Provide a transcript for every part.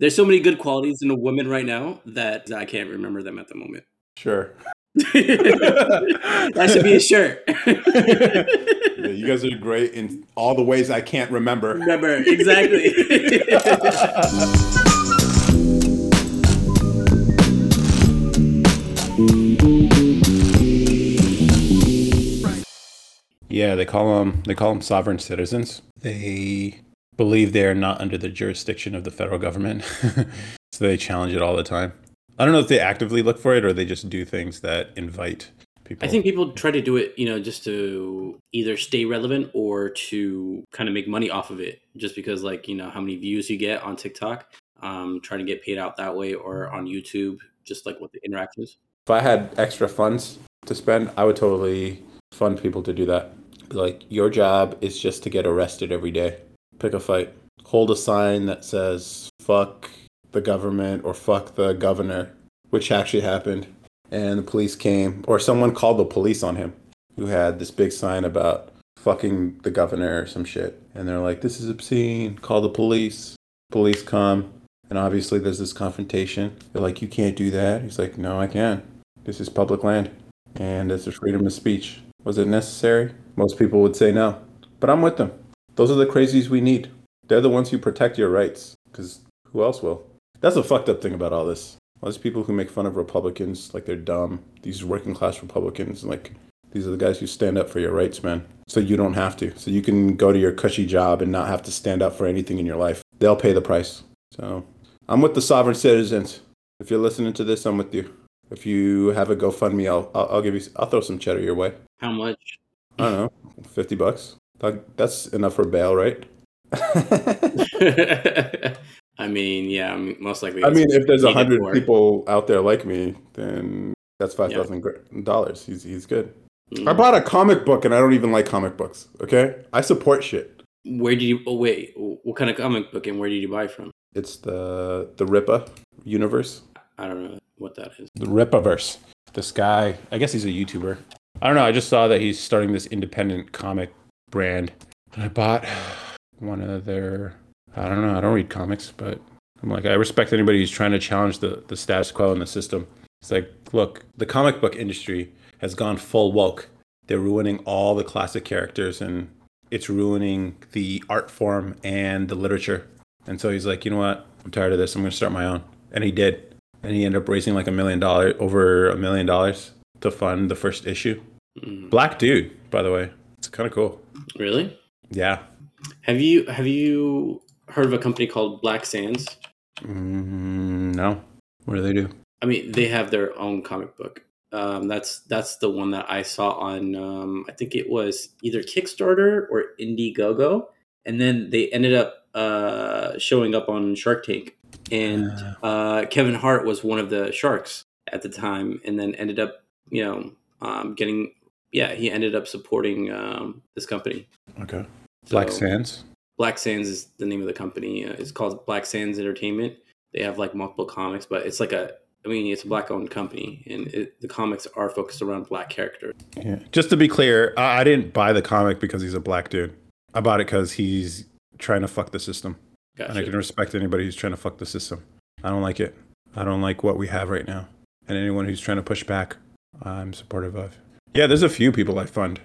There's so many good qualities in a woman right now that I can't remember them at the moment. Sure. that should be a shirt. Yeah, you guys are great in all the ways I can't remember. Remember, exactly. Yeah, they call them they call them sovereign citizens. They believe they are not under the jurisdiction of the federal government, so they challenge it all the time. I don't know if they actively look for it or they just do things that invite people. I think people try to do it, you know, just to either stay relevant or to kind of make money off of it, just because, like, you know, how many views you get on TikTok, um, trying to get paid out that way, or on YouTube, just like what the interactions. if I had extra funds to spend, I would totally fund people to do that. Like your job is just to get arrested every day. Pick a fight. Hold a sign that says "fuck the government" or "fuck the governor," which actually happened. And the police came, or someone called the police on him, who had this big sign about fucking the governor or some shit. And they're like, "This is obscene. Call the police." Police come, and obviously there's this confrontation. They're like, "You can't do that." He's like, "No, I can." This is public land, and it's a freedom of speech. Was it necessary? Most people would say no, but I'm with them. Those are the crazies we need. They're the ones who protect your rights, because who else will? That's the fucked up thing about all this. All these people who make fun of Republicans like they're dumb. These working class Republicans, like these are the guys who stand up for your rights, man. So you don't have to. So you can go to your cushy job and not have to stand up for anything in your life. They'll pay the price. So I'm with the sovereign citizens. If you're listening to this, I'm with you. If you have a GoFundMe, I'll I'll, I'll give you I'll throw some cheddar your way. How much? I don't know, fifty bucks. That, that's enough for bail, right? I mean, yeah, most likely. I mean, if there's a hundred people out there like me, then that's five thousand yeah. dollars. He's he's good. Mm. I bought a comic book and I don't even like comic books. Okay, I support shit. Where did you? Oh, wait, what kind of comic book and where did you buy from? It's the the Rippa universe, I don't know what that is. the Rippaverse. This guy, I guess he's a YouTuber. I don't know. I just saw that he's starting this independent comic brand, and I bought one of their. I don't know. I don't read comics, but I'm like, I respect anybody who's trying to challenge the the status quo in the system. It's like, look, the comic book industry has gone full woke. They're ruining all the classic characters, and it's ruining the art form and the literature. And so he's like, you know what? I'm tired of this. I'm going to start my own. And he did. And he ended up raising like a million dollars, over a million dollars to fund the first issue. Mm. Black dude, by the way. It's kind of cool. Really? Yeah. Have you have you heard of a company called Black Sands? Mm, no. What do they do? I mean, they have their own comic book. Um, that's that's the one that I saw on. Um, I think it was either Kickstarter or Indiegogo, and then they ended up uh, showing up on Shark Tank. And uh, Kevin Hart was one of the sharks at the time, and then ended up, you know, um, getting. Yeah, he ended up supporting um, this company. Okay. Black So- Sands. Black Sands is the name of the company. Uh, it's called Black Sands Entertainment. They have like multiple comics, but it's like a. I mean, it's a black-owned company, and it, the comics are focused around black characters. Yeah. Just to be clear, I, I didn't buy the comic because he's a black dude. I bought it because he's trying to fuck the system. And I can respect anybody who's trying to fuck the system. I don't like it. I don't like what we have right now. And anyone who's trying to push back, I'm supportive of. Yeah, there's a few people I fund.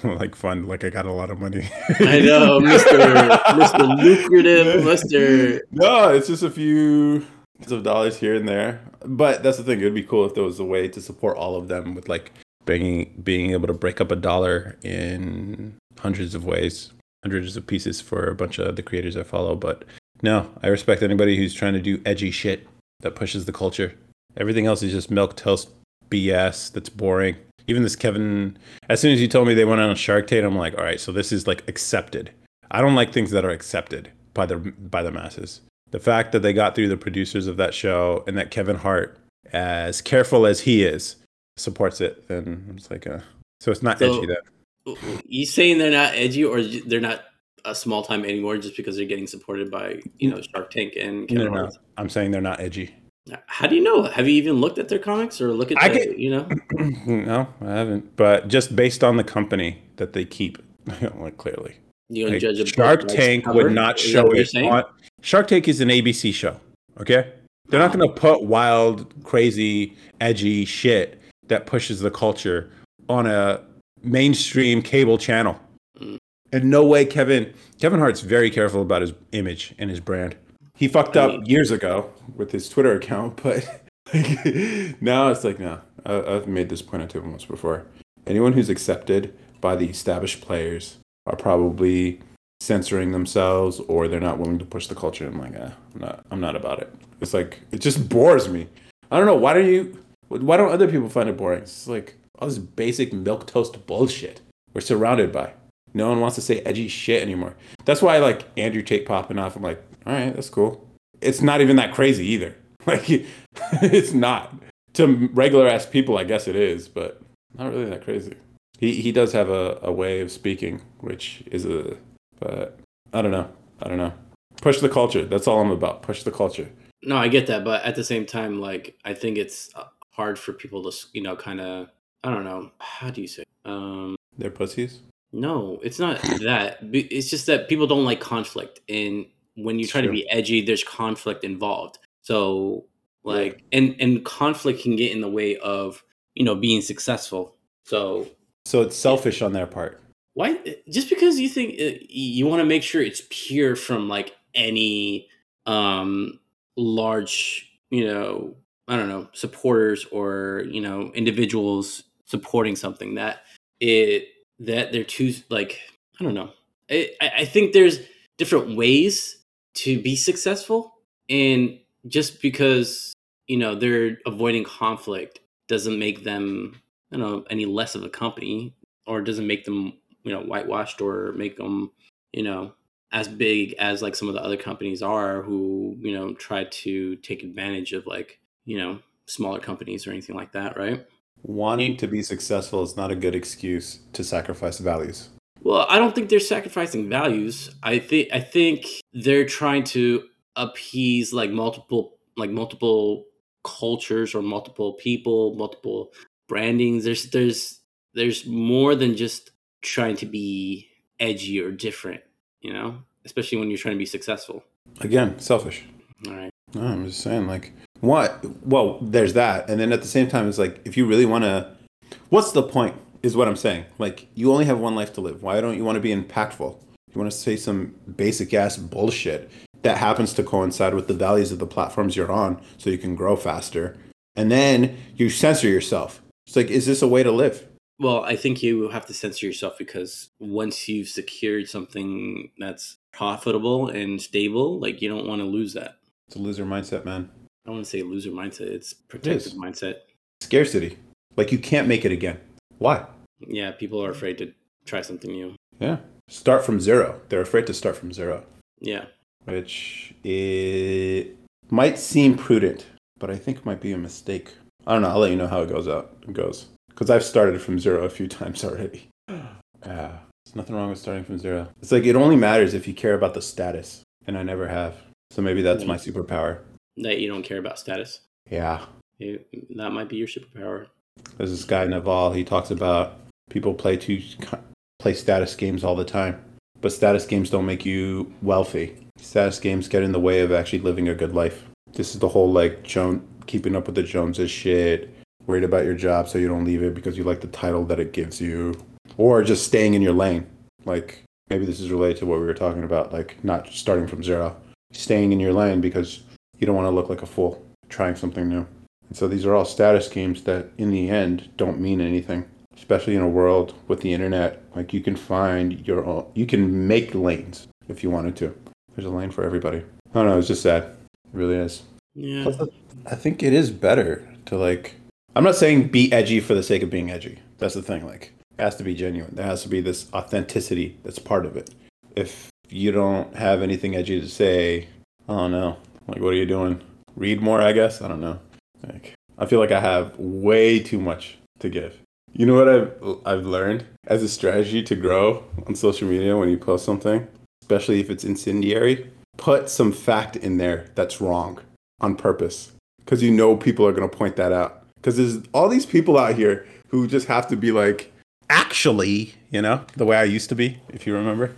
like fund, like I got a lot of money. I know, Mister Mister Lucrative, Mister. No, it's just a few of dollars here and there. But that's the thing. It would be cool if there was a way to support all of them with like being being able to break up a dollar in hundreds of ways, hundreds of pieces for a bunch of the creators I follow. But no, I respect anybody who's trying to do edgy shit that pushes the culture. Everything else is just milk toast BS that's boring. Even this Kevin, as soon as you told me they went on a Shark Tank, I'm like, all right, so this is like accepted. I don't like things that are accepted by the by the masses. The fact that they got through the producers of that show and that Kevin Hart, as careful as he is, supports it, then it's like a so it's not So- edgy then. You saying they're not edgy or they're not a small time anymore just because they're getting supported by you know Shark Tank and Kevin no, Hart? I'm saying they're not edgy. How do you know? Have you even looked at their comics or look at I the, get- you know? no, I haven't. But just based on the company that they keep, like clearly, You don't Like, judge Shark Tank cover? would not Is show it on. Shark Tank is an ABC show. Okay? They're not going to put wild, crazy, edgy shit that pushes the culture on a mainstream cable channel. Mm. In no way, Kevin. Kevin Hart's very careful about his image and his brand. He fucked up years ago with his Twitter account, but now it's like, no. I, I've made this point on table once before. Anyone who's accepted by the established players are probably censoring themselves or they're not willing to push the culture. I'm like, eh, I'm not. I'm not about it. It's like it just bores me. I don't know. Why don't you? Why don't other people find it boring? It's like all this basic milk toast bullshit we're surrounded by. No one wants to say edgy shit anymore. That's why I like Andrew Tate popping off. I'm like, all right, that's cool. It's not even that crazy either. Like, it's not to regular ass people. I guess it is, but not really that crazy. He he does have a, a way of speaking, which is a. But I don't know. I don't know. Push the culture. That's all I'm about. Push the culture. No, I get that, but at the same time, like I think it's uh, hard for people to, s- you know, kind of, I don't know, how do you say? Um, They're pussies. no, it's not that. It's just that people don't like conflict, and when you try to be edgy, there's conflict involved. So, like, and and conflict can get in the way of you know being successful. So So it's selfish on their part. why just because you think uh, you want to make sure it's pure from like any um large you know i don't know supporters or you know individuals supporting something that it that they're too like i don't know i I think there's different ways to be successful and just because you know they're avoiding conflict doesn't make them you know any less of a company or doesn't make them you know whitewashed or make them you know as big as like some of the other companies are who you know try to take advantage of like you know smaller companies or anything like that right Wanting to be successful is not a good excuse to sacrifice values. Well i don't think they're sacrificing values i think i think they're trying to appease like multiple like multiple cultures or multiple people multiple brandings there's there's there's more than just trying to be edgy or different you know especially when you're trying to be successful Again, selfish. all right No, I'm just saying, like, what? Well, there's that, and then at the same time, it's like, if you really want to, what's the point? Is what I'm saying. Like, you only have one life to live. Why don't you want to be impactful? You want to say some basic ass bullshit that happens to coincide with the values of the platforms you're on, so you can grow faster, and then you censor yourself. It's like, is this a way to live? Well, I think you have to censor yourself because once you've secured something that's profitable and stable, like you don't want to lose that. It's a loser mindset, man. I don't want to say loser mindset; it's protective is. mindset. Scarcity. Like, you can't make it again. Why? Yeah, people are afraid to try something new. Yeah. Start from zero. They're afraid to start from zero. Yeah, which it might seem prudent, but I think might be a mistake. I don't know. I'll let you know how it goes out. It goes because I've started from zero a few times already. Yeah, there's nothing wrong with starting from zero. It's like it only matters if you care about the status, and I never have. So maybe that's my superpower. that you don't care about status. Yeah, It, that might be your superpower. there's this guy Naval. He talks about people play two play status games all the time, but status games don't make you wealthy. Status games get in the way of actually living a good life. This is the whole like Joan keeping up with the Joneses shit, worried about your job so you don't leave it because you like the title that it gives you, or just staying in your lane. Like maybe this is related to what we were talking about, like not starting from zero, staying in your lane because you don't want to look like a fool trying something new. And so these are all status games that in the end don't mean anything, especially in a world with the internet. Like you can find your own, you can make lanes if you wanted to. There's a lane for everybody. I don't know, it's just sad. It really is. Yeah, Plus, I think it is better to like. I'm not saying be edgy for the sake of being edgy. That's the thing. Like, it has to be genuine. There has to be this authenticity that's part of it. If you don't have anything edgy to say, I don't know. Like, what are you doing? Read more, I guess. I don't know. Like, I feel like I have way too much to give. You know what I've I've learned as a strategy to grow on social media when you post something, especially if it's incendiary, put some fact in there that's wrong on purpose because you know people are going to point that out. Because there's all these people out here who just have to be like, actually, you know, the way I used to be, if you remember.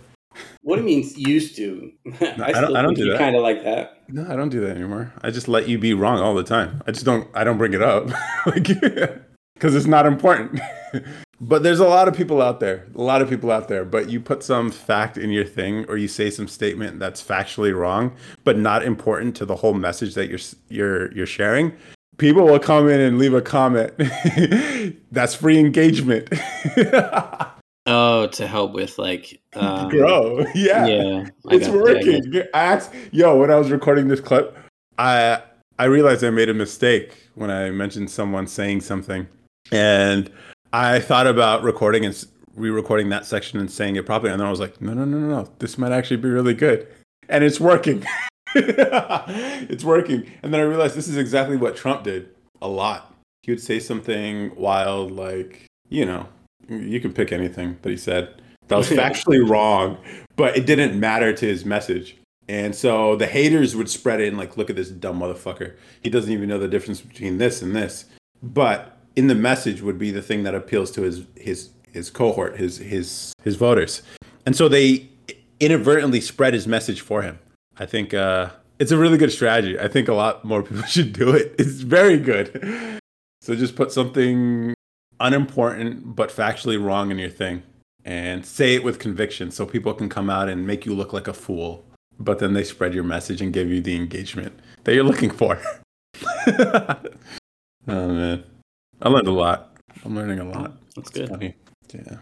What do you mean used to? I don't- I don't do that. Kind of like that. No, I don't do that anymore. I just let you be wrong all the time. I just don't. I don't bring it up, like, because it's not important. but there's a lot of people out there. A lot of people out there. But you put some fact in your thing, or you say some statement that's factually wrong, but not important to the whole message that you're you're you're sharing. People will come in and leave a comment. that's free engagement. Oh, to help with like um, Grow, yeah, Yeah, I it's I working. I asked, yo, when I was recording this clip, I I realized I made a mistake when I mentioned someone saying something, and I thought about recording and re-recording that section and saying it properly, and then I was like, no, no, no, no, no, this might actually be really good, and it's working. it's working, and then I realized this is exactly what Trump did a lot. He would say something wild, like you know, you can pick anything that he said that was factually wrong, but it didn't matter to his message. And so the haters would spread it and like, look at this dumb motherfucker. He doesn't even know the difference between this and this. But in the message would be the thing that appeals to his his his cohort, his his his voters. And so they inadvertently spread his message for him. I think uh, it's a really good strategy. I think a lot more people should do it. It's very good. So just put something unimportant but factually wrong in your thing and say it with conviction so people can come out and make you look like a fool but then they spread your message and give you the engagement that you're looking for oh man i learned a lot i'm learning a lot That's It's good. funny yeah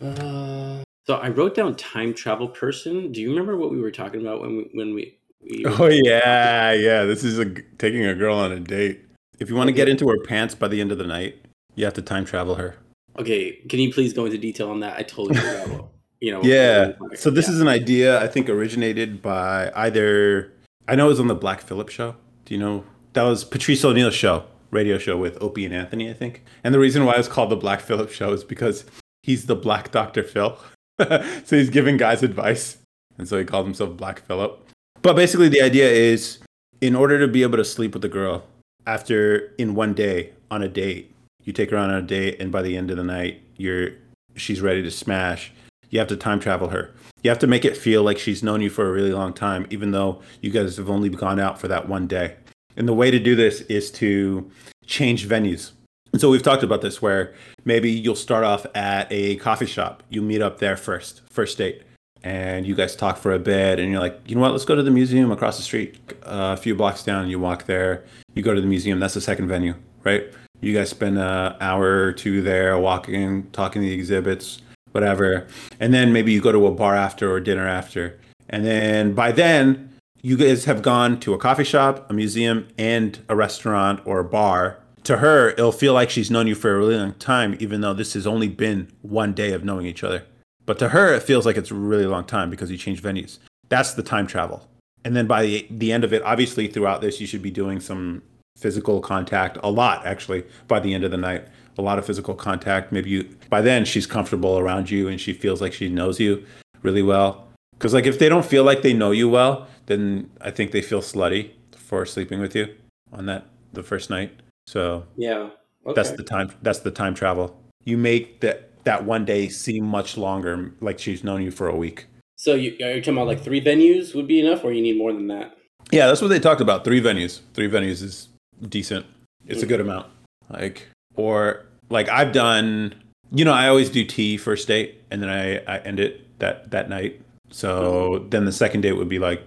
Uh, so I wrote down time travel person. Do you remember what we were talking about when we when we? we oh yeah yeah this is a g taking a girl on a date if you want to get into her pants by the end of the night you have to time travel her Okay, can you please go into detail on that? I totally forgot. You know. Yeah. So this yeah. is an idea I think originated by either I know it was on the Black Phillip show. Do you know that was Patrice O'Neal's show, radio show with Opie and Anthony, I think. And the reason why it's called the Black Phillip show is because he's the Black Dr. Phil. so he's giving guys advice. And so he called himself Black Phillip. But basically the idea is in order to be able to sleep with a girl after in one day on a date, you take her on a date and by the end of the night you're she's ready to smash you have to time travel her. You have to make it feel like she's known you for a really long time, even though you guys have only gone out for that one day. And the way to do this is to change venues. And so we've talked about this where maybe you'll start off at a coffee shop. You meet up there first, first date, and you guys talk for a bit. And you're like, you know what? Let's go to the museum across the street, uh, a few blocks down. You walk there. You go to the museum. That's the second venue, right? You guys spend an hour or two there walking, talking the exhibits, whatever. And then maybe you go to a bar after or dinner after. And then by then, you guys have gone to a coffee shop, a museum, and a restaurant or a bar. To her, it'll feel like she's known you for a really long time, even though this has only been one day of knowing each other. But to her, it feels like it's a really long time because you changed venues. That's the time travel. And then by the, the end of it, obviously, throughout this, you should be doing some physical contact, a lot actually, by the end of the night. A lot of physical contact. Maybe you, by then, she's comfortable around you and she feels like she knows you really well. Because, like, if they don't feel like they know you well, then I think they feel slutty for sleeping with you on that the first night. So Yeah. Okay. that's the time. That's the time travel. You make that that one day seem much longer, like she's known you for a week. so you are you talking about like three venues would be enough, or you need more than that? Yeah, that's what they talked about. Three venues. Three venues is decent. It's a mm. good amount. Like or like I've done. You know, I always do tea first date, and then I I end it that that night. So mm-hmm. then the second date would be like,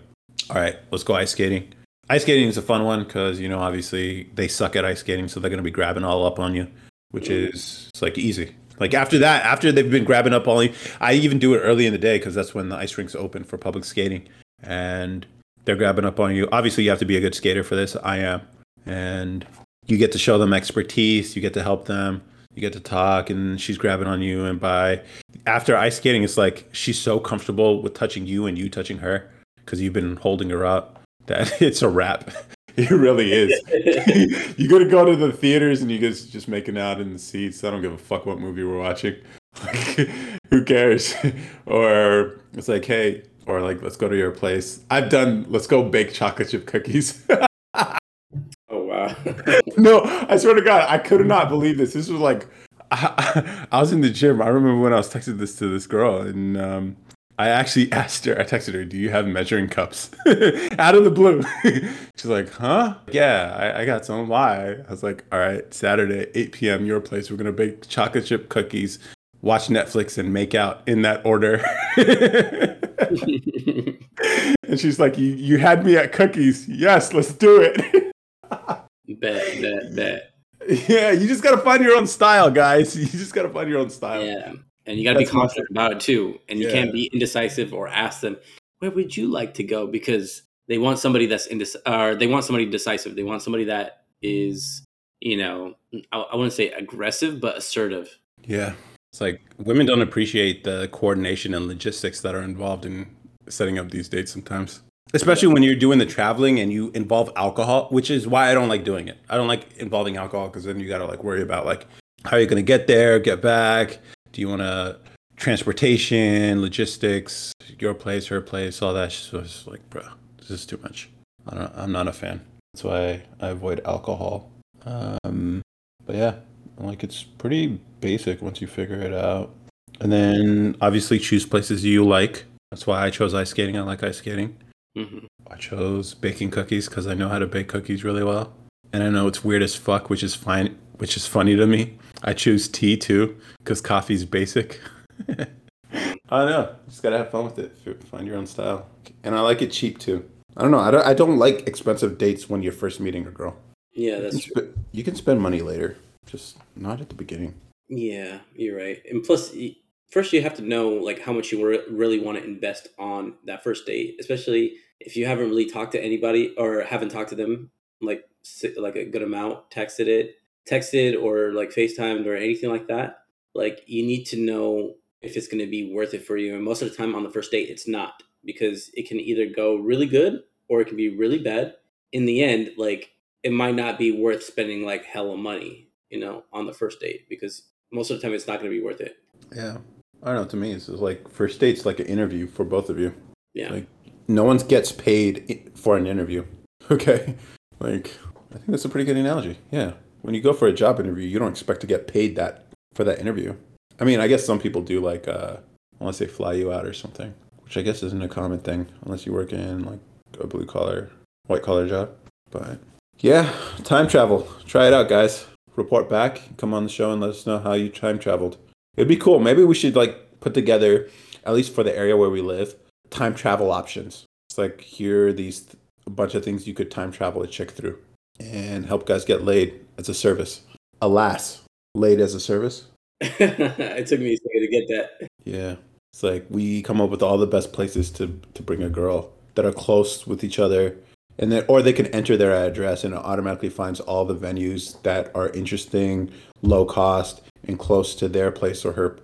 all right, let's go ice skating. Ice skating is a fun one because you know obviously they suck at ice skating, so they're gonna be grabbing all up on you, which mm. is it's like easy. Like after that, after they've been grabbing up all you, I even do it early in the day because that's when the ice rinks open for public skating, and they're grabbing up on you. Obviously, you have to be a good skater for this. I am, and you get to show them expertise. You get to help them. You get to talk, and she's grabbing on you. And by after ice skating, it's like she's so comfortable with touching you and you touching her because you've been holding her up that it's a wrap. It really is. you gotta go to the theaters and you guys just making out in the seats. I don't give a fuck what movie we're watching. Like, who cares? or it's like, hey, or like, let's go to your place. I've done. Let's go bake chocolate chip cookies. Oh wow. no, I swear to God, I could not believe this. This was like, I, I was in the gym. I remember when I was texting this to this girl, and um, I actually asked her, I texted her, do you have measuring cups? Out of the blue. She's like, huh? Yeah, I, I, got some. Why? I was like, all right, Saturday, 8 p.m., your place. We're going to bake chocolate chip cookies, watch Netflix, and make out in that order. and she's like, you, you had me at cookies. Yes, let's do it. bet, bet, bet. Yeah, you just got to find your own style, guys. You just got to find your own style. Yeah and you got to be confident about it too. And you can't be indecisive or ask them where would you like to go because they want somebody that's indecisive, or they want somebody decisive. They want somebody that is, you know, I, I wouldn't say aggressive, but assertive. Yeah, it's like women don't appreciate the coordination and logistics that are involved in setting up these dates sometimes. Especially when you're doing the traveling and you involve alcohol, which is why I don't like doing it. I don't like involving alcohol because then you got to like worry about like how are you're going to get there, get back, do you want to transportation, logistics, your place, her place, all that? So it's like, bro, this is too much. I don't, I'm not a fan. That's why I avoid alcohol. Um, but yeah, like it's pretty basic once you figure it out. And then obviously choose places you like. That's why I chose ice skating. I like ice skating. Mm-hmm. I chose baking cookies because I know how to bake cookies really well. And I know it's weird as fuck, which is fine, which is funny to me. I choose tea too because coffee's basic. I don't know. Just gotta have fun with it. Find your own style, and I like it cheap too. I don't know. I don't. I don't like expensive dates when you're first meeting a girl. Yeah, that's you true. Sp- you can spend money later, just not at the beginning. Yeah, you're right. And plus, first you have to know like how much you re- really want to invest on that first date, especially if you haven't really talked to anybody or haven't talked to them like like a good amount, texted it, texted or like FaceTimed or anything like that, like you need to know if it's going to be worth it for you. And most of the time on the first date, it's not because it can either go really good or it can be really bad. In the end, like it might not be worth spending like hella money, you know, on the first date because most of the time it's not going to be worth it. Yeah. I don't know. To me, it's like first date's like an interview for both of you. Yeah. Like no one gets paid for an interview. Okay. Like I think that's a pretty good analogy. Yeah when you go for a job interview, you don't expect to get paid that for that interview. I mean, I guess some people do like uh, unless they fly you out or something, which I guess isn't a common thing unless you work in like a blue collar, white collar job. But yeah, time travel. Try it out, guys. Report back. Come on the show and let us know how you time traveled. It'd be cool. Maybe we should like put together, at least for the area where we live, time travel options. It's like here are these th- a bunch of things you could time travel a chick through and help guys get laid as a service. Alas, laid as a service. it took me a second to get that. Yeah. It's like we come up with all the best places to, to bring a girl that are close with each other. And then, or they can enter their address and it automatically finds all the venues that are interesting, low cost, and close to their place or her.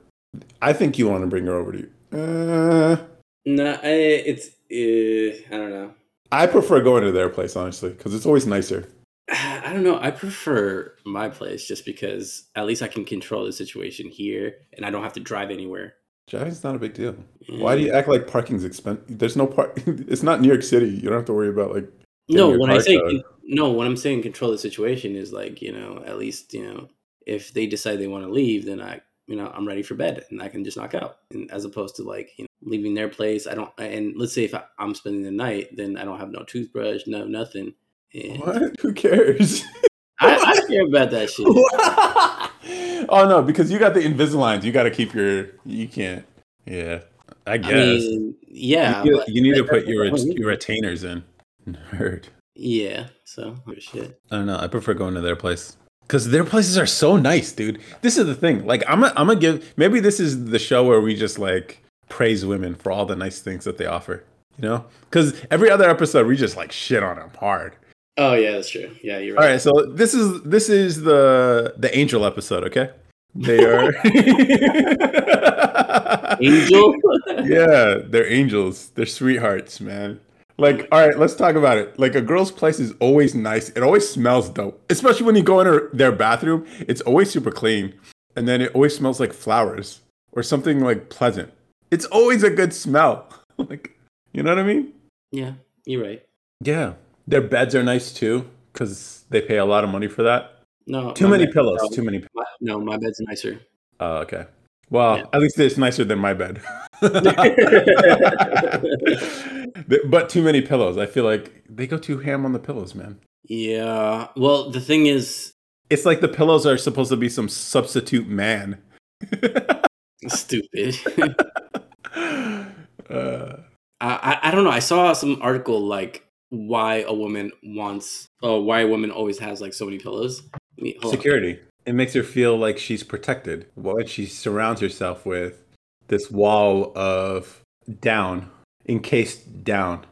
I think you want to bring her over to you. Uh, no, I, it's, uh, I don't know. I prefer going to their place, honestly, because it's always nicer. I don't know. I prefer my place just because at least I can control the situation here and I don't have to drive anywhere. Driving's not a big deal. Yeah. Why do you act like parking's expensive? There's no park. it's not New York City. You don't have to worry about like. No, when I say no, when I'm saying control the situation is like you know at least you know if they decide they want to leave, then I you know I'm ready for bed and I can just knock out. And as opposed to like you know leaving their place, I don't. And let's say if I, I'm spending the night, then I don't have no toothbrush, no nothing and what? Who cares? I, I, care about that shit. oh no, because you got the Invisaligns. You got to keep your. You can't. Yeah, I guess. I mean, yeah, you, you need to put your your retainers in. Nerd. Yeah. So oh, shit. I don't know. I prefer going to their place because their places are so nice, dude. This is the thing. Like, I'm a, I'm gonna give. Maybe this is the show where we just like praise women for all the nice things that they offer. You know, because every other episode we just like shit on them hard. Oh yeah, that's true. Yeah, you're right. All right, so this is this is the the angel episode. Okay, they are angel. yeah, they're angels. They're sweethearts, man. Like, all right, let's talk about it. Like, a girl's place is always nice. It always smells dope, especially when you go in her, their bathroom. It's always super clean, and then it always smells like flowers or something like pleasant. It's always a good smell. like, you know what I mean? Yeah, you're right. Yeah, their beds are nice too because they pay a lot of money for that. No, too many bed, pillows. No, too many. My, no, my bed's nicer. Oh, okay. Well, Yeah. at least it's nicer than my bed. but too many pillows. I feel like they go too ham on the pillows, man. yeah. Well, the thing is, It's like the pillows are supposed to be some substitute man. Stupid. uh, I, I don't know. I saw some article like why a woman wants, oh, why a woman always has like so many pillows. Me- hold on. security. It makes her feel like she's protected. What she surrounds herself with this wall of down, encased down.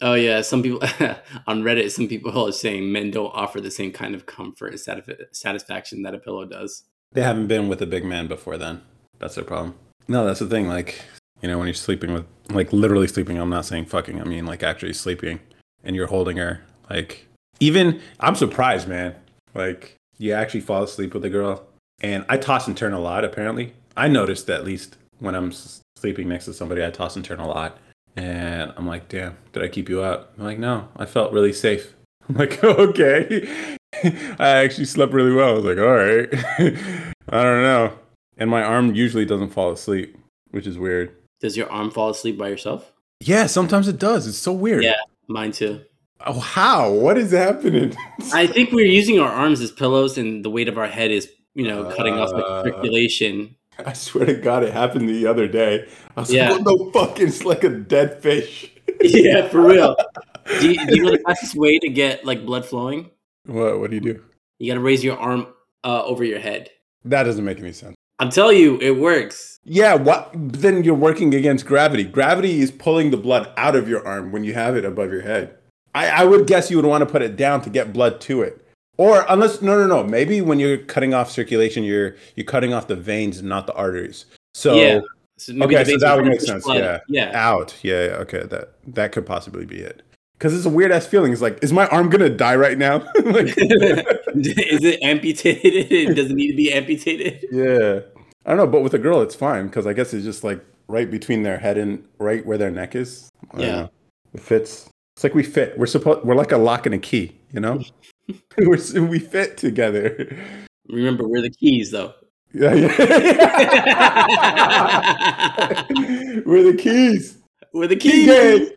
Oh yeah, some people on Reddit, some people are saying men don't offer the same kind of comfort and satisfaction that a pillow does. They haven't been with a big man before then. That's their problem. No, that's the thing. Like, you know, when you're sleeping with, like, literally sleeping, I'm not saying fucking, I mean, like, actually sleeping, and you're holding her. Like, even, I'm surprised, man. Like, you actually fall asleep with a girl. And I toss and turn a lot, apparently. I noticed at least when I'm sleeping next to somebody, I toss and turn a lot. And I'm like, damn, did I keep you up? I'm like, no, I felt really safe. I'm like, okay. I actually slept really well. I was like, all right. I don't know. And my arm usually doesn't fall asleep, which is weird. Does your arm fall asleep by yourself? Yeah, sometimes it does. It's so weird. Yeah. Mine too. Oh, how? What is happening? I think we're using our arms as pillows, and the weight of our head is, you know, cutting off like Uh, circulation. I swear to God, it happened the other day. I was Yeah. like, what the fuck? It's like a dead fish. yeah, for real. Do you, do you know the fastest way to get like blood flowing? What? What do you do? You got to raise your arm uh, over your head. That doesn't make any sense. I'm telling you, it works. Yeah, what? Then you're working against gravity. Gravity is pulling the blood out of your arm when you have it above your head. I, I would guess you would want to put it down to get blood to it. Or unless no no no, maybe when you're cutting off circulation, you're you're cutting off the veins not the arteries. So Yeah. So Okay, so that would make sense, blood- yeah. Yeah. out. Yeah, yeah, okay, that that could possibly be it. Because it's a weird ass feeling. It's like, is my arm gonna die right now? like, Is it amputated? It doesn't need to be amputated. yeah, I don't know, but with a girl, it's fine because I guess it's just like right between their head and right where their neck is. I Yeah. it fits. It's like we fit. We're supposed. We're like a lock and a key. You know, we're we fit together. Remember, we're the keys, though. Yeah, yeah. we're the keys. We're the Key keys. game.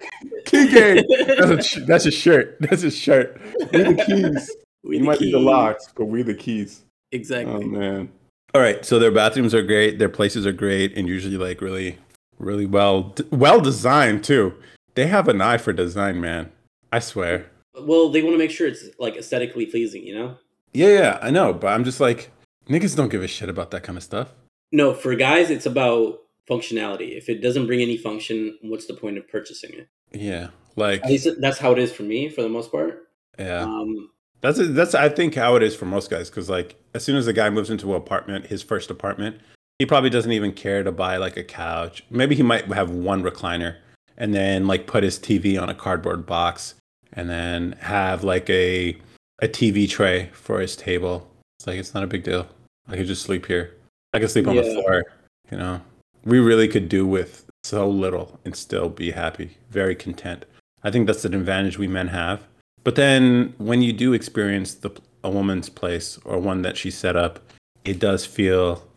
Key game. That's a that's a shirt. That's a shirt. We're the keys. We're you the might be the locks, but we the keys. Exactly. Oh man. All right. So their bathrooms are great. Their places are great, and usually like really, really well well designed too. They have an eye for design, man. I swear. Well, they want to make sure it's like aesthetically pleasing, you know. Yeah, yeah, I know, but I'm just like niggas don't give a shit about that kind of stuff. No, for guys, it's about functionality. If it doesn't bring any function, what's the point of purchasing it? Yeah, like that's how it is for me, for the most part. yeah. Um, That's that's I think how it is for most guys because like as soon as a guy moves into an apartment, his first apartment, he probably doesn't even care to buy like a couch. Maybe he might have one recliner and then like put his TV on a cardboard box and then have like a a TV tray for his table. It's like it's not a big deal. I could just sleep here. I could sleep on the floor. You know, we really could do with so little and still be happy, very content. I think that's an advantage we men have. But then when you do experience the a woman's place or one that she set up, it does feel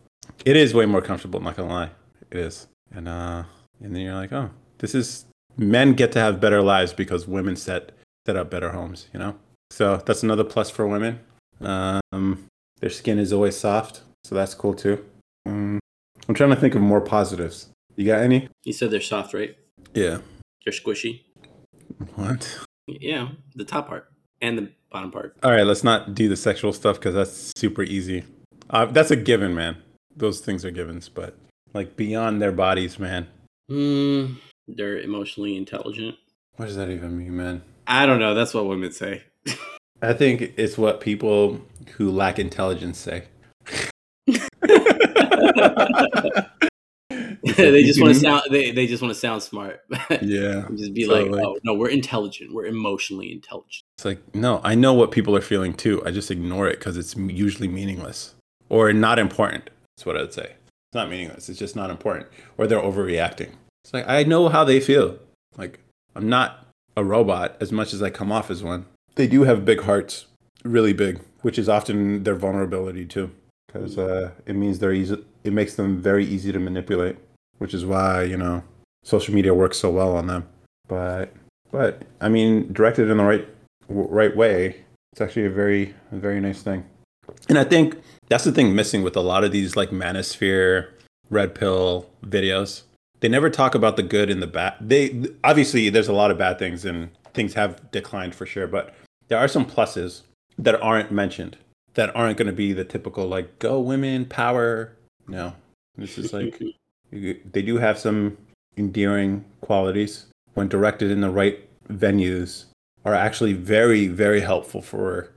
it is way more comfortable, I'm not gonna lie. It is. And uh and then you're like, oh, this is men get to have better lives because women set set up better homes, you know? So that's another plus for women. Um their skin is always soft, so that's cool too. Um, I'm trying to think of more positives. You got any? you said they're soft, right? Yeah. They're squishy. What? Yeah, the top part and the bottom part. All right, let's not do the sexual stuff because that's super easy. Uh, that's a given, man. Those things are givens, but like beyond their bodies, man. Mm, they're emotionally intelligent. What does that even mean, man? I don't know. That's what women say. I think it's what people who lack intelligence say. they just want to mm-hmm. sound. They, they just want to sound smart. Yeah. just be So, like, like- oh no, we're intelligent. We're emotionally intelligent. It's like, no, I know what people are feeling too. I just ignore it because it's usually meaningless or not important. That's what I'd say. It's not meaningless. It's just not important. Or they're overreacting. It's like, I know how they feel. Like, I'm not a robot as much as I come off as one. They do have big hearts, really big, which is often their vulnerability too. Because uh, it means they're easy. It makes them very easy to manipulate, which is why you know social media works so well on them. But but I mean, directed in the right right way, it's actually a very very nice thing. And I think that's the thing missing with a lot of these like manosphere red pill videos. They never talk about the good and the bad. They obviously there's a lot of bad things and things have declined for sure, but there are some pluses that aren't mentioned that aren't going to be the typical like go women power. No, this is like they do have some endearing qualities when directed in the right venues are actually very very helpful for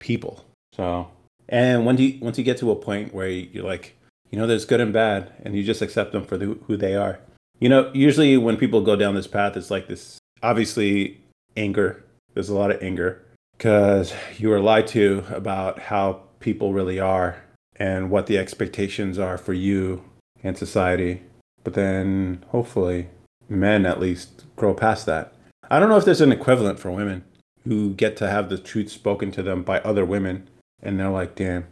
people. So and when you once you get to a point where you're like you know there's good and bad and you just accept them for the, who they are. You know usually when people go down this path it's like this obviously anger. There's a lot of anger because you were lied to about how people really are and what the expectations are for you and society. But then hopefully men at least grow past that. I don't know if there's an equivalent for women who get to have the truth spoken to them by other women and they're like, damn.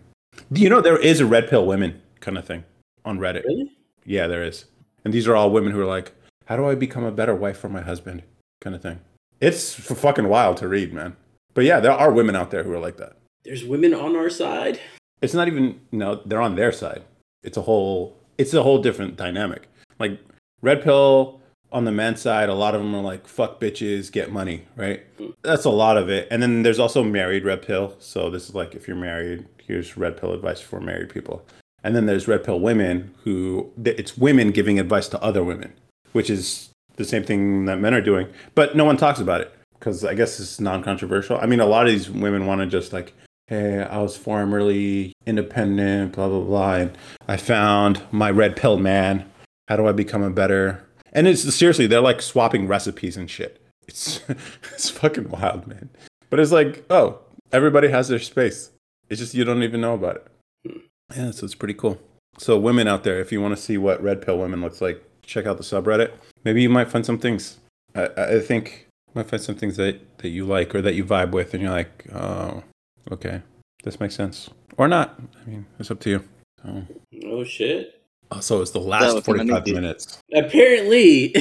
Do you know there is a red pill women kind of thing on Reddit? Really? Yeah, there is. And these are all women who are like, how do I become a better wife for my husband? Kind of thing. It's fucking wild to read, man. But yeah, there are women out there who are like that. There's women on our side. It's not even no, they're on their side. It's a whole it's a whole different dynamic. Like red pill on the men's side, a lot of them are like fuck bitches, get money, right? Hmm. That's a lot of it. And then there's also married red pill. So this is like if you're married, here's red pill advice for married people. And then there's red pill women who it's women giving advice to other women, which is the same thing that men are doing, but no one talks about it because I guess it's non-controversial. I mean, a lot of these women want to just like, hey, I was formerly independent, blah blah blah, and I found my red pill man. How do I become a better? And it's seriously, they're like swapping recipes and shit. It's it's fucking wild, man. But it's like, oh, everybody has their space. It's just you don't even know about it. Yeah, so it's pretty cool. So women out there, if you want to see what red pill women looks like, check out the subreddit. Maybe you might find some things. I, I think might find some things that, that you like or that you vibe with, and you're like, oh, okay, this makes sense, or not. I mean, it's up to you. So, Oh shit. oh, so it's the last 45 minutes. Apparently.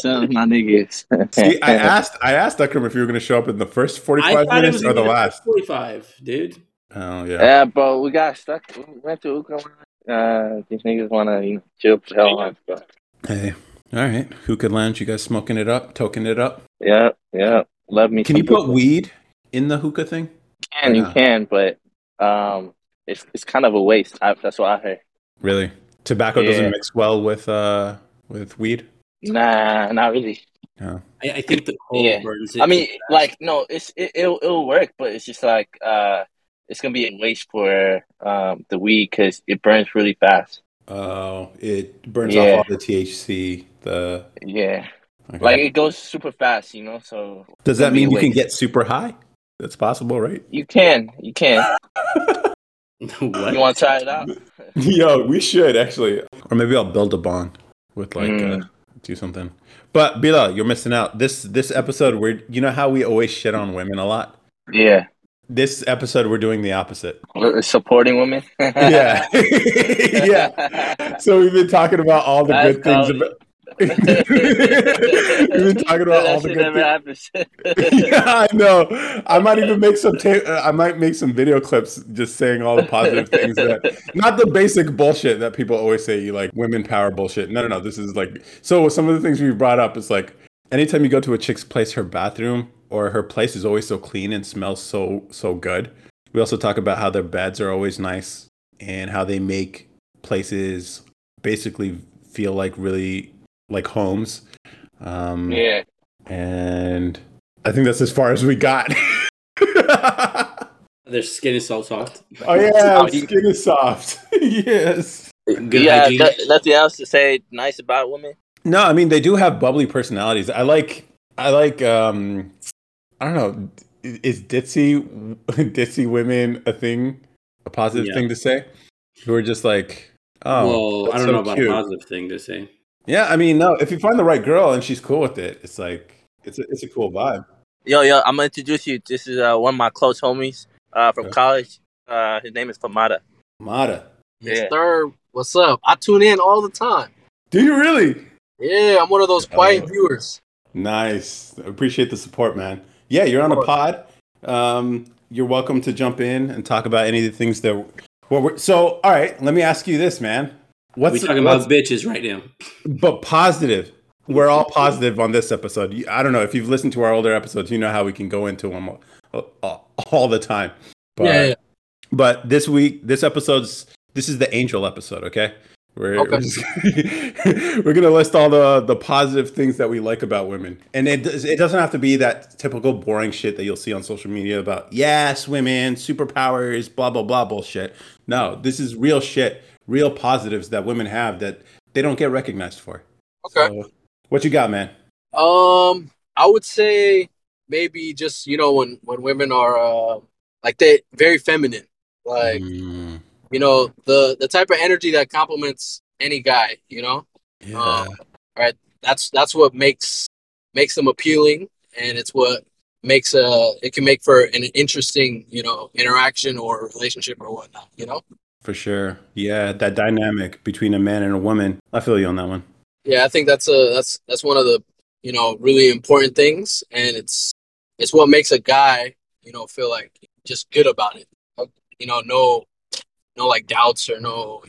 Some my niggas. See, I asked, I asked Akram if you were going to show up in the first 45 minutes or the last. 45, dude. Oh yeah. Yeah, but we got stuck. We went to Uka. Uh, these niggas want to you know, chill for hell on stuff. Hey, all right. Hookah Lounge, you guys smoking it up, toking it up. Yeah, yeah. Love me. Can you put hookah. weed in the hookah thing? Can you Yeah. can, but um, it's it's kind of a waste. I, that's what I heard. Really? Tobacco Yeah. doesn't mix well with uh with weed. Nah, not really. No. I, I think the coal Yeah. burns it. I mean, like no, it's it, it'll it'll work, but it's just like uh, it's gonna be a waste for um the weed because it burns really fast. Oh, it burns Yeah. off all the THC. The Yeah, okay. like it goes super fast, you know. So does that mean you can get super high? That's possible, right? You can, you can. what? You want to try it out? Yo, we should actually, or maybe I'll build a bond with like Mm. uh, do something. But Bila, you're missing out. This this episode, we're you know how we always shit on women a lot. Yeah, This episode, we're doing the opposite. We're supporting women. Yeah, yeah. So we've been talking about all the That's good things about. We've been talking about all the good things. yeah, I know. I might even make some. Ta- uh, I might make some video clips just saying all the positive things that, not the basic bullshit that people always say. You like women power bullshit. No, no, no. This is like so. Some of the things we brought up is like anytime you go to a chick's place, her bathroom or her place is always so clean and smells so so good. We also talk about how their beds are always nice and how they make places basically feel like really like homes. Um, yeah, and I think that's as far as we got. Their skin is so soft. Oh yeah, skin is soft. yes. Good yeah. hygiene. nothing else to say nice about women. No, I mean they do have bubbly personalities. I like. I like. um I don't know. Is ditzy ditzy women a thing? A positive Yeah. thing to say? Who are just like, oh, well, I don't so know about cute. a positive thing to say. Yeah, I mean, no. If you find the right girl and she's cool with it, it's like it's a, it's a cool vibe. Yo, yo, I'm gonna introduce you. This is uh, one of my close homies uh, from Okay. college. Uh, his name is Famada. Mata. Yes, Yeah. sir. What's up? I tune in all the time. Do you really? Yeah, I'm one of those quiet Oh. viewers. Nice. Appreciate the support, man. Yeah, you're on a pod. Um, you're welcome to jump in and talk about any of the things that. Well, we're, so, all right, let me ask you this, man. What's we talking what's- about bitches right now. but positive. We're all positive on this episode. I don't know if you've listened to our older episodes, you know how we can go into them all, all, all the time. But, yeah, yeah. but this week, this episode's this is the angel episode. Okay, we're Okay. we're, just- we're gonna list all the the positive things that we like about women, and it does- it doesn't have to be that typical boring shit that you'll see on social media about yes, women, superpowers, blah blah blah bullshit. No, this is real shit, real positives that women have that they don't get recognized for. Okay. So, what you got, man? Um, I would say maybe just you know when when women are uh like they very feminine, like Mm, you know the the type of energy that complements any guy. You know, yeah. Um, that's that's what makes makes them appealing, and it's what makes uh it can make for an interesting you know interaction or relationship or whatnot. You know. For sure. Yeah, that dynamic between a man and a woman. I feel you on that one. Yeah, I think that's a that's that's one of the you know really important things, and it's it's what makes a guy you know feel like just good about it. You know, no no like doubts or no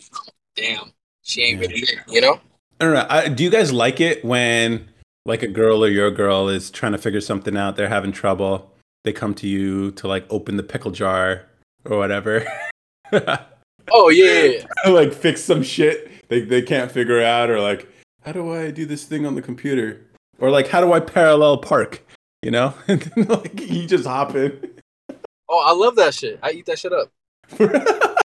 damn she ain't Yeah. really it. You know. I don't know. I, do you guys like it when like a girl or your girl is trying to figure something out? They're having trouble. They come to you to like open the pickle jar or whatever. Oh yeah, yeah, yeah. like fix some shit they, they can't figure out or like how do I do this thing on the computer? Or like how do I parallel park? You know? And then like you just hop in. Oh, I love that shit. I eat that shit up.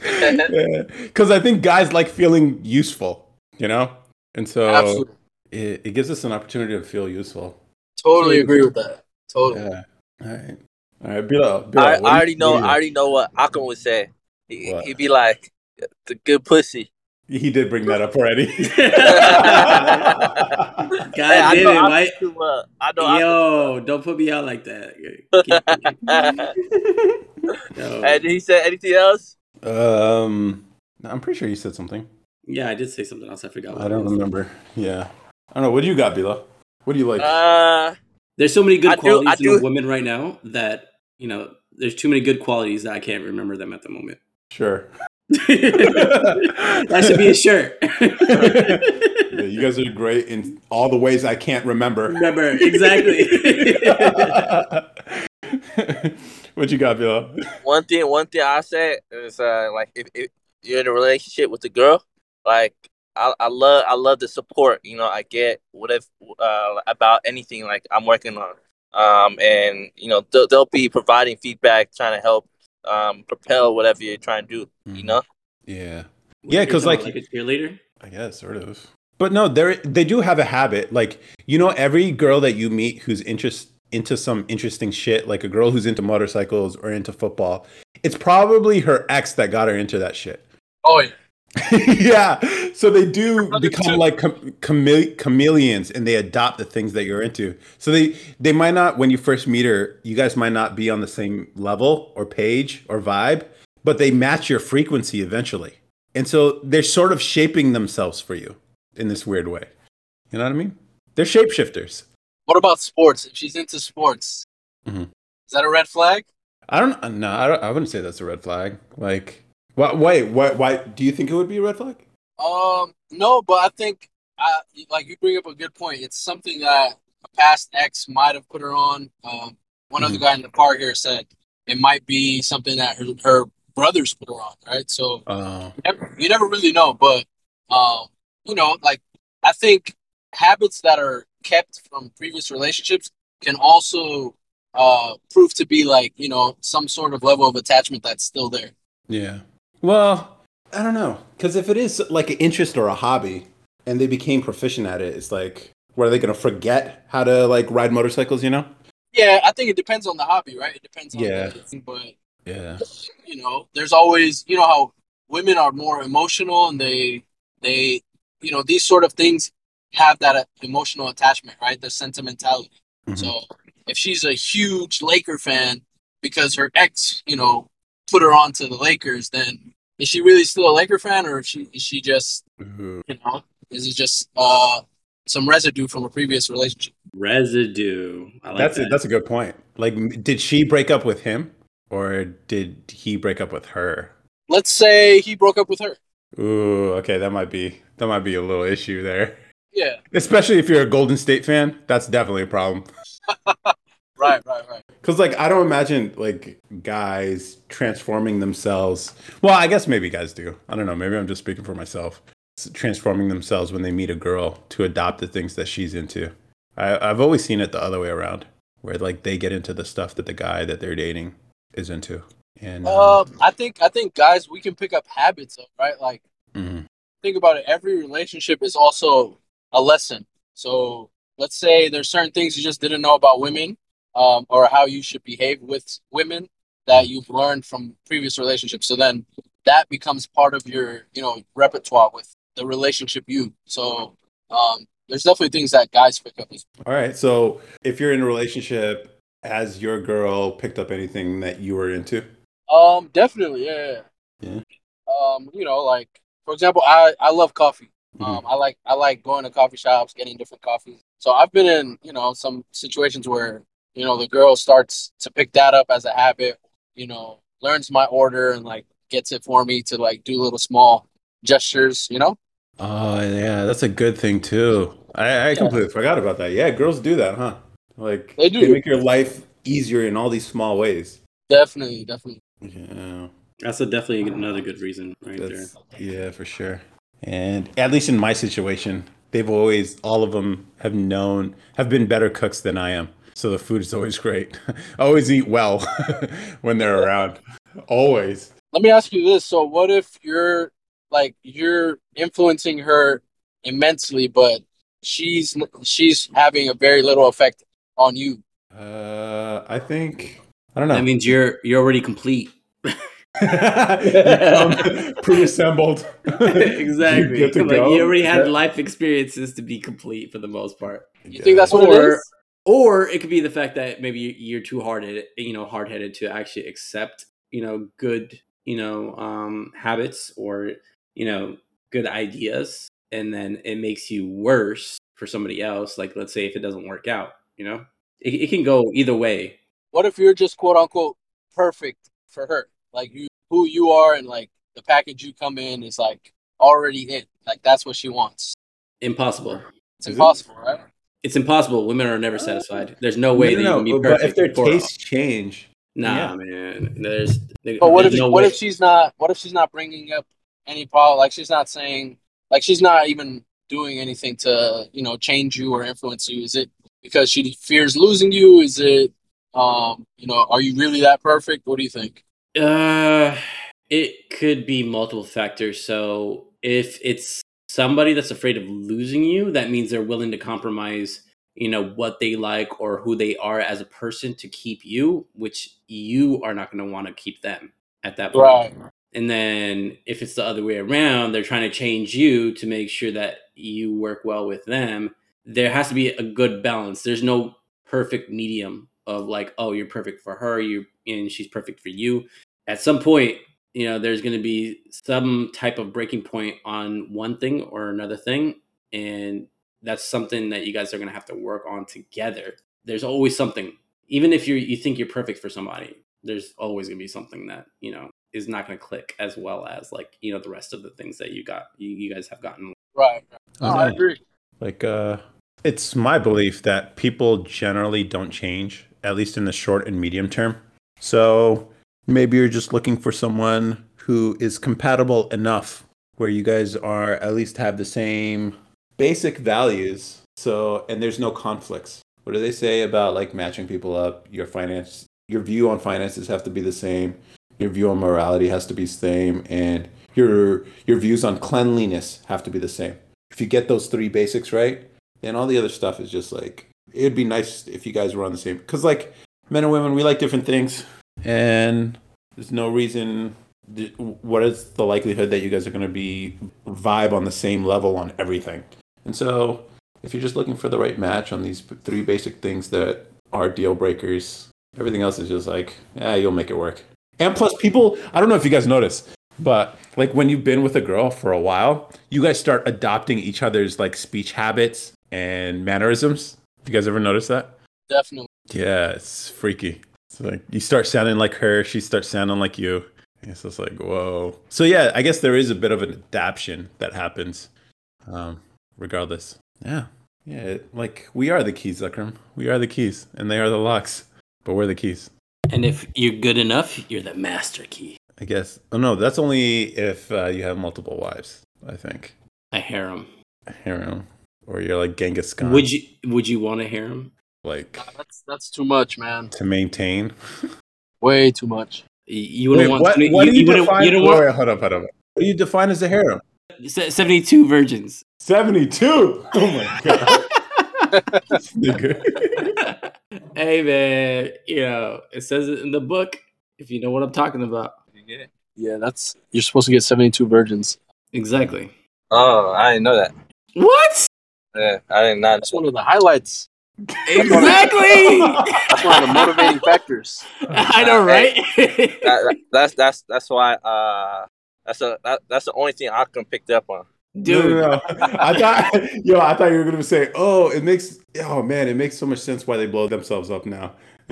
Because I think guys like feeling useful, you know? And so Absolutely, it, it gives us an opportunity to feel useful. totally agree with that. Totally. Yeah. All right. All right. Bilo, Bilo, I, what I do you- already know. I already know what Akon would say. He, What? he'd be like, "The good pussy." He did bring that up already. God Hey, I damn know it, Akon White. I know. Akon Yo, don't put me out like that. Yo. and he said anything else? um, I'm pretty sure you said something. Yeah, I did say something else. I forgot. What I don't was. remember. Yeah. I don't know. What do you got, Bila? What do you like? Uh, There's so many good I qualities I in a do- woman right now that you know. There's too many good qualities that I can't remember them at the moment. Sure. that should be a shirt. Yeah, you guys are great in all the ways I can't remember. remember exactly. what you got, Bilo? one thing. One thing I say is uh, like if, if you're in a relationship with a girl, like I, I love I love the support. You know, I get whatever uh, about anything like I'm working on. Um, and you know they'll, they'll be providing feedback, trying to help um propel whatever you're trying to do. You know. Yeah. Yeah, 'cause, like- like a cheerleader. I guess sort of. But no, they they do have a habit. Like you know, every girl that you meet who's interest into some interesting shit, like a girl who's into motorcycles or into football, it's probably her ex that got her into that shit. Oh yeah. yeah. So they do become like chame- chame- chameleons and they adopt the things that you're into. So they they might not when you first meet her, you guys might not be on the same level or page or vibe, but they match your frequency eventually. And so they're sort of shaping themselves for you in this weird way. You know what I mean? They're shapeshifters. What about sports? If she's into sports, Mhm. is that a red flag? I don't no, I, don't, I wouldn't say that's a red flag. Like why wait, why why do you think it would be a red flag? Um, no, but I think, I like you bring up a good point. It's something that a past ex might have put her on. Um, one other guy in the car here said it might be something that her, her brothers put her on, right? So Oh. you never, you never really know, but um, you know, like I think habits that are kept from previous relationships can also uh prove to be like you know some sort of level of attachment that's still there. Yeah. Well, I don't know. Because if it is like an interest or a hobby and they became proficient at it, it's like, what are they going to forget how to like ride motorcycles, you know? Yeah, I think it depends on the hobby, right? It depends on Yeah. the thing, but Yeah. you know, there's always you know how women are more emotional and they they you know these sort of things have that uh, emotional attachment, right? The sentimentality. Mhm. So if she's a huge Laker fan because her ex, you know, put her on to the Lakers, then is she really still a Laker fan, or is she is she just Ooh. you know is it just uh some residue from a previous relationship? Residue. I like that's a, that's a good point. Like, did she break up with him, or did he break up with her? Let's say he broke up with her. Ooh, okay, that might be that might be a little issue there. Yeah, Especially if you're a Golden State fan, that's definitely a problem. right, right, right. Cause like I don't imagine like guys transforming themselves. Well, I guess maybe guys do. I don't know. Maybe I'm just speaking for myself. Transforming themselves when they meet a girl to adopt the things that she's into. I, I've always seen it the other way around, where like they get into the stuff that the guy that they're dating is into. And uh, Um, I think I think guys, we can pick up habits, of, right? Like mhm. think about it. Every relationship is also a lesson. So let's say there's certain things you just didn't know about women, um, or how you should behave with women that you've learned from previous relationships. So then that becomes part of your, you know, repertoire with the relationship you. So um, there's definitely things that guys pick up. all right. So if you're in a relationship, has your girl picked up anything that you were into? Um, definitely, yeah. Yeah. Um, you know, like for example, I I love coffee. Mhm. Um, I like I like going to coffee shops, getting different coffees. So I've been in you know some situations where you know the girl starts to pick that up as a habit. You know, learns my order and like gets it for me to like do little small gestures. You know. Oh yeah, that's a good thing too. I, I completely forgot about that. Yeah, girls do that, huh? Like They do. they make your life easier in all these small ways. Definitely, definitely. Yeah, That's a definitely another good reason right there. yeah for sure. And at least in my situation, they've always all of them have known have been better cooks than I am. So the food is always great. I always eat well when they're around. Always. Let me ask you this: So, what if you're like you're influencing her immensely, but she's she's having a very little effect on you? Uh, I think I don't know. That means you're you're already complete. you come pre-assembled. exactly. You like you already had Yeah. life experiences to be complete for the most part. You think that's what it or is? Or it could be the fact that maybe you- you're too hard headed, you know, hard headed to actually accept, you know, good, you know, um, habits or you know, good ideas, and then it makes you worse for somebody else. Like, let's say if it doesn't work out, you know, it, it can go either way. What if you're just quote unquote perfect for her? Like you, who you are, and like the package you come in is like already in. Like that's what she wants. Impossible. It's impossible, right? It's impossible. Women are never satisfied. There's no way No, that no, you can be no, perfect. but if their for- tastes change, Nah, Yeah. man. There's. there- But what if no what way. if she's not? What if she's not bringing up any problem? Like she's not saying, like she's not even doing anything to you know change you or influence you. Is it because she fears losing you? Is it um you know are you really that perfect? What do you think? Uh, it could be multiple factors. So if it's somebody that's afraid of losing you, that means they're willing to compromise, you know, what they like or who they are as a person to keep you, which you are not going to want to keep them at that point. Right. And then if it's the other way around, they're trying to change you to make sure that you work well with them. There has to be a good balance. There's no perfect medium of like, oh, you're perfect for her, you and she's perfect for you. At some point, you know, there's going to be some type of breaking point on one thing or another thing, and that's something that you guys are going to have to work on together. There's always something, even if you you think you're perfect for somebody, there's always going to be something that you know is not going to click as well as like you know the rest of the things that you got you, you guys have gotten Right. No, I agree. like uh, it's my belief that people generally don't change, at least in the short and medium term. So maybe you're just looking for someone who is compatible enough where you guys are at least have the same basic values. So and there's no conflicts. What do they say about like matching people up? Your finance, your view on finances have to be the same. Your view on morality has to be the same, and your your views on cleanliness have to be the same. If you get those three basics right, then all the other stuff is just like it'd be nice if you guys were on the same. Because like men and women, we like different things, and there's no reason. What is the likelihood that you guys are going to be vibe on the same level on everything? And so, if you're just looking for the right match on these three basic things that are deal breakers, everything else is just like, yeah, you'll make it work. And plus, people, I don't know if you guys notice, But like when you've been with a girl for a while, you guys start adopting each other's like speech habits and mannerisms. You guys ever notice that? Definitely. Yeah, it's freaky. It's like you start sounding like her, she starts sounding like you. It's just like whoa. So yeah, I guess there is a bit of an adaptation that happens, um, regardless. Yeah, yeah. it- Like we are the keys, Akram. We are the keys, and they are the locks, but we're the keys. And if you're good enough, you're the master key. I guess. Oh no, that's only if uh, you have multiple wives. I think. A harem. A harem, or you're like Genghis Khan. Would you would you want a harem? Like That's that's too much, man. to maintain? Way too much. Y- You wouldn't want. what, you, what do you, wouldn't- define? you wait, want wait, hold up, hold up. What do you define as a harem? seventy-two virgins. Seventy-two. Oh my god. This nigga. hey man, you know it says it in the book. If you know what I'm talking about, Yeah, that's you're supposed to get 72 virgins. exactly. Oh, I didn't know that. What? Yeah, I did not. Know. That's one of the highlights. Exactly. That's one of the motivating factors. I know, right? That, that- that's that's that's why. Uh, that's a that, that's the only thing I can pick up on. Dude, No, no, no. I thought, yo, I thought you were gonna say, oh, it makes, oh man, it makes so much sense why they blow themselves up now.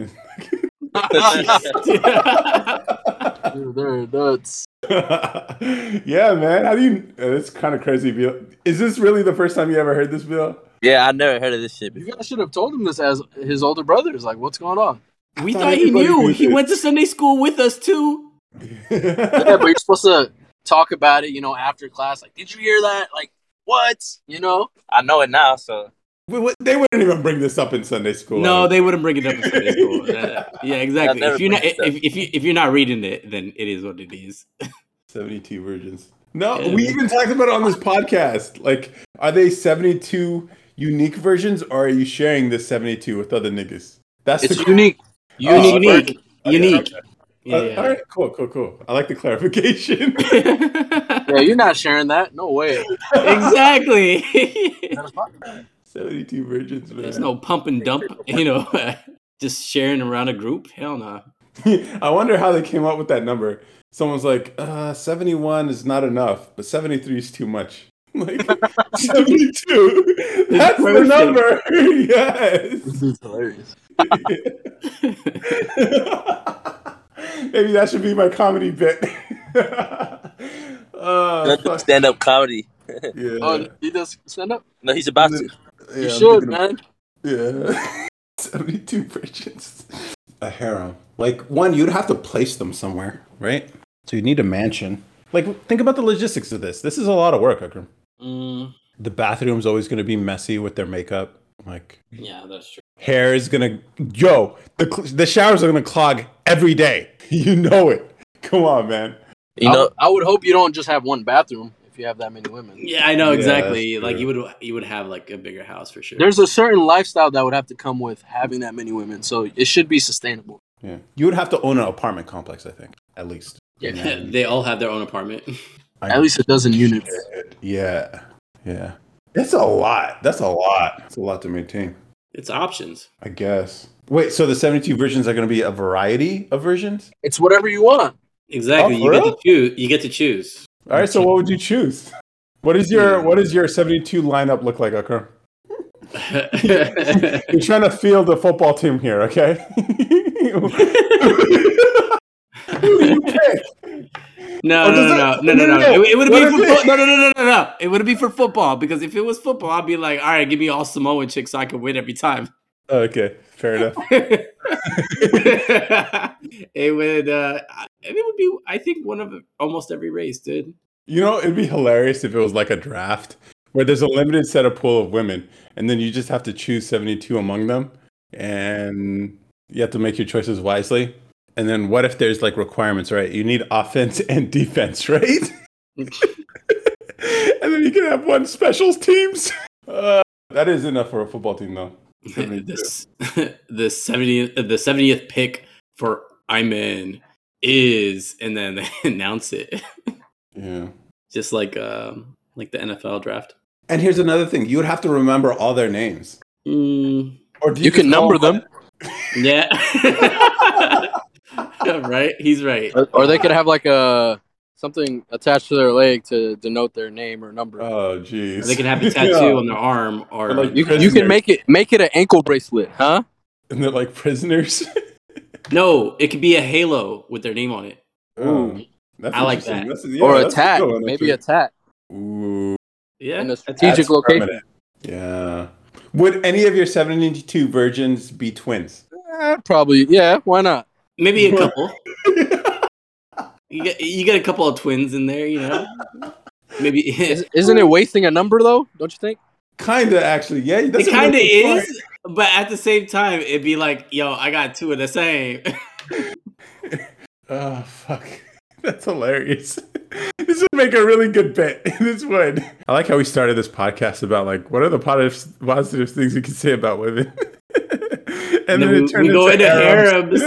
Dude, they're nuts. yeah, man. How do you? uh, It's kind of crazy, Bill. Is this really the first time you ever heard this, Bill? Yeah, I never heard of this shit You guys should have told him this as his older brothers. Like, what's going on? we thought thought he knew. knew He went to Sunday school with us too. Yeah, but you're supposed to talk about it, you know, after class. Like, did you hear that? Like, what? You know? I know it now, so We would- they wouldn't even bring this up in Sunday school. No, they wouldn't bring it up in Sunday school. Uh, yeah, exactly. If you're not bring it up. if, if you if you're not reading it, then it is what it is. 72 virgins. No, Yeah, we even talked about it on this podcast. Like, are they 72 unique versions or are you sharing this 72 with other niggas? That's It's the unique. Oh, Unique. unique, Okay, unique. okay. Yeah, Uh, yeah. all right, cool, cool, cool. I like the clarification. Yeah, you're not sharing that. No way. exactly. 72 virgins, man. There's no pump and dump. You know, just sharing around a group. Hell no. I wonder how they came up with that number. Someone's like, uh, 71 is not enough, but 73 is too much. Like, 72. That's the number. yes. This is hilarious. Maybe that should be my comedy bit. uh, stand up comedy. Yeah. Oh, he does stand up? No, he's about to. Yeah, You I'm should, thinking of- man. Yeah. 72 virgins. A harem. Like, one, you'd have to place them somewhere, right? So you need a mansion. Like, think about the logistics of this. This is a lot of work, Akram. Mm, The bathroom's always going to be messy with their makeup. Like, yeah, that's true. hair is going to. Yo, the, cl- the showers are going to clog every day. You know it. Come on, man. You know, I, I would hope you don't just have one bathroom if you have that many women. Yeah, I know exactly. that's Like you would you would have like a bigger house for sure. There's a certain lifestyle that would have to come with having that many women, so it should be sustainable. Yeah. You would have to own an apartment complex, I think, at least. Yeah. they all have their own apartment. I- At least a dozen units. Yeah. Yeah. That's a lot. That's a lot. It's a lot to maintain. It's options. I guess. Wait, so the 72 versions are going to be a variety of versions? It's whatever you want. Exactly. Oh, you get to choose. You get to choose. All right, so what would you choose? What is your what does your 72 lineup look like, Akram? You're trying to field a football team here, okay? Who do you pick? No, no, no, no, no, no, no, no. no, It, it would be for it- fo- no, no, no, no, no, no. It would be for football because if it was football, I'd be like, all right, give me all Samoan chicks so I can win every time. Okay, fair enough. it would. Uh, I- it would be. I think one of almost every race, dude. You know, it'd be hilarious if it was like a draft where there's a limited set of pool of women, and then you just have to choose 72 among them, and you have to make your choices wisely. And then what if there's like requirements, right? You need offense and defense, right? and then you can have one specials teams. Uh, that is enough for a football team, though. 72. this the seventieth the seventieth pick for Iman is, and then they announce it, Yeah. just like um like the NFL draft. And here's another thing: you would have to remember all their names, Mm, or do You can number them, yeah, right. He's right. or, or they could have like a something attached to their leg to denote their name or number. Oh, jeez. They can have a tattoo Yeah. on their arm or Or like you, you can make it make it an ankle bracelet, huh? And they're like prisoners. No, it could be a halo with their name on it. Oh, that's I like that. That's- yeah, or a tat, maybe a tat Ooh, Yeah, in a strategic that's location. permanent. Yeah. Would any of your 72 virgins be twins? Eh, probably, yeah. Why not? maybe a couple. You get you get a couple of twins in there, you know. Maybe Is, isn't it wasting a number though? Don't you think? Kinda, actually. Yeah, that's it kind of is, but at the same time, it'd be like, yo, I got two of the same. Oh, fuck. That's hilarious. This would make a really good bit. This would. I like how we started this podcast about like what are the positive positive things we can say about women, and, then we, we go into harems.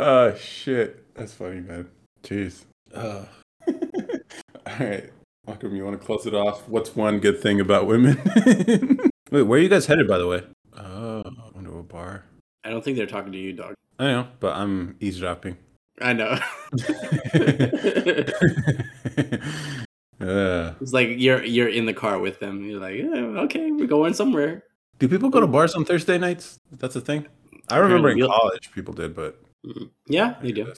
oh shit, that's funny, man. Jeez. Uh. All right, Malcolm, you want to close it off? What's one good thing about women? Wait, where are you guys headed, by the way? Oh, to a bar. I don't think they're talking to you, dog. I know, but I'm eavesdropping. I know. uh, It's like you're you're in the car with them. You're like, yeah, okay, we're going somewhere. do people go to bars on Thursday nights? That's a thing. I remember in college people did, but Mhm. Yeah, they do.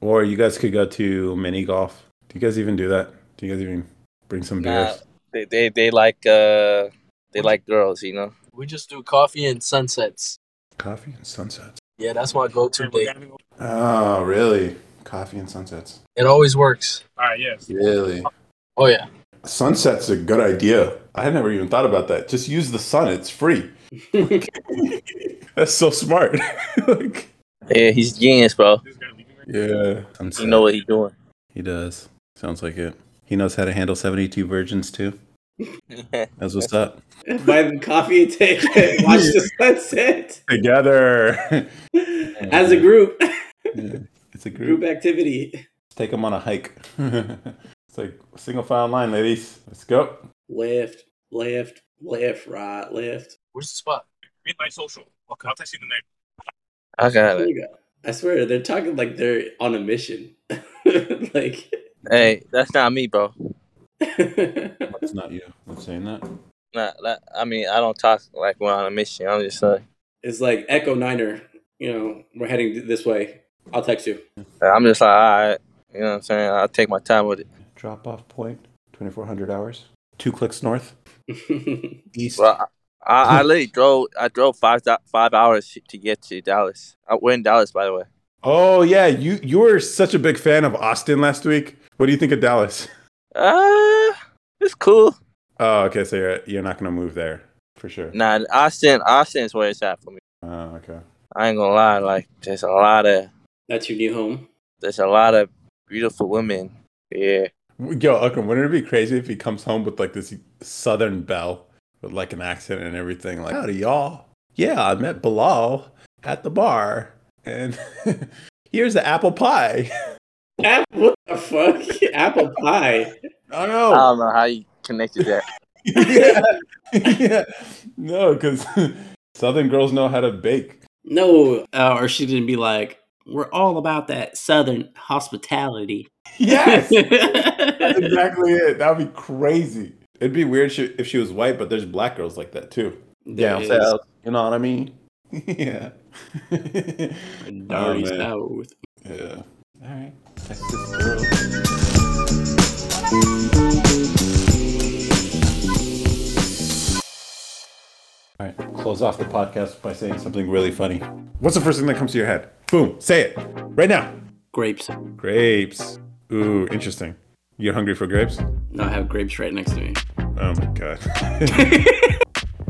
Or you guys could go to mini golf. Do you guys even do that? Do you guys even bring some Nah. beers? They they they like uh they like girls, you know. We just do coffee and sunsets. Coffee and sunsets. Yeah, that's my go-to date. Oh, really? Coffee and sunsets. It always works. All right, yes. Really? Oh yeah. Sunset's a good idea. I had never even thought about that. Just use the sun; it's free. That's so smart. like, Yeah, he's genius, bro. This guy leaving right yeah, sunset. You know what he's doing. he does. Sounds like it. He knows how to handle seventy-two virgins too. That's what's up. Buy them coffee and take it. Watch the sunset Together. as a group. Yeah, It's a group. Group activity. Let's take them on a hike. it's like single file line, ladies. Let's go. Left, left, left, right, left. Where's the spot? Read my social. Okay, I'll text you the name. I got it. go. I swear they're talking like they're on a mission. like Hey, that's not me, bro. That's not you. I'm saying that. Nah, that, I mean, I don't talk like we're on a mission. I'm just like, it's like Echo Niner. You know, we're heading this way. I'll text you. I'm just like, all right. You know what I'm saying? I'll take my time with it. Drop off point. 2400 hours. Two clicks north. East. Well, I, I, I literally drove. I drove five five hours to get to Dallas. I, we're in Dallas, by the way. Oh yeah, you you were such a big fan of Austin last week. What do you think of Dallas? Uh, it's cool. Oh, okay. So you're you're not gonna move there for sure. Nah, Austin, Austin is where it's at for me. Oh, okay. I ain't gonna lie. Like, there's a lot of That's your new home. there's a lot of beautiful women. Yeah. Yo, Akram, wouldn't it be crazy if he comes home with like this Southern belle with like an accent and everything? Like, howdy, y'all. Yeah, I met Bilal at the bar, and here's the apple pie. Apple, what the fuck? Apple pie. I I know. I don't know how you connected that. yeah. yeah. No, because Southern girls know how to bake. No, uh, or she didn't be like, we're all about that Southern hospitality. Yes. That's exactly it. That would be crazy. It'd be weird sh- if she was white, but there's black girls like that too. There Down is south. You know what I mean? Yeah. Dirty Oh. South. Yeah. All right. Texas girl. All right. Close off the podcast by saying something really funny. What's the first thing that comes to your head? Boom. Say it right now. Grapes. Grapes. Ooh, interesting. You're hungry for grapes? No, I have grapes right next to me. Oh my god.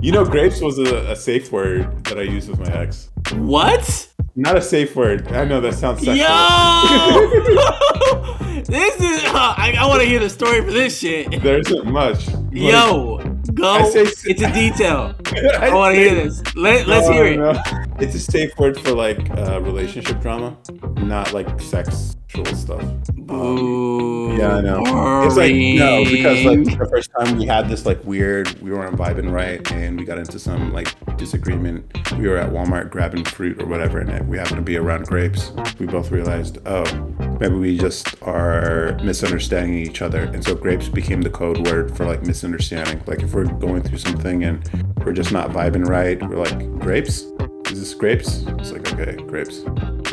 you know, grapes was a, a safe word that I used with my ex. what? Not a safe word. I know that sounds sexual. Yo! this is. Uh, I, I want to hear the story for this shit. There isn't much. Like- Yo, go say- into detail. I I want to hear this. Let, let's No, hear it. no. It's a safe word for like uh, relationship drama, not like stuff. Um, Boo. Yeah, I know. It's like no, because like the first time we had this like weird, we weren't vibing right, and we got into some like disagreement. We were at Walmart grabbing fruit or whatever, and we happened to be around grapes. We both realized, oh, maybe we just are misunderstanding each other, and so grapes became the code word for like misunderstanding. Like if we're going through something and we're just not vibing right, we're like grapes. Is this grapes? It's like okay, grapes.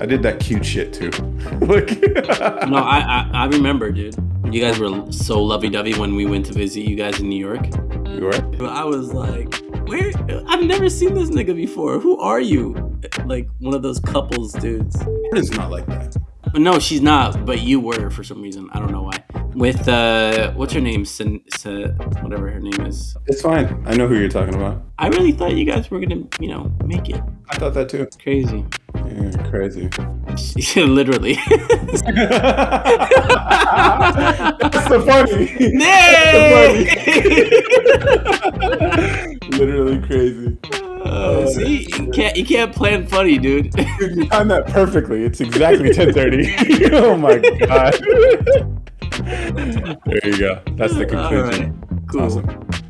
I did that cute shit too. like No, I, I I remember, dude. You guys were so lovey-dovey when we went to visit you guys in New York. you were. I was like, where? I've never seen this nigga before. Who are you? Like one of those couples dudes. It's not like that. But no, she's not. But you were for some reason. I don't know why. With uh, what's her name? Sin, Sin, whatever her name is. It's fine. I know who you're talking about. I really thought you guys were gonna, you know, make it. I thought that too. Crazy. Yeah, crazy. Literally. That's the funny. Literally crazy. Uh, see, you can't you can't plan funny, dude. Dude, you timed that perfectly. It's exactly 10:30. oh my god. There you go. That's the conclusion. right, cool. Awesome.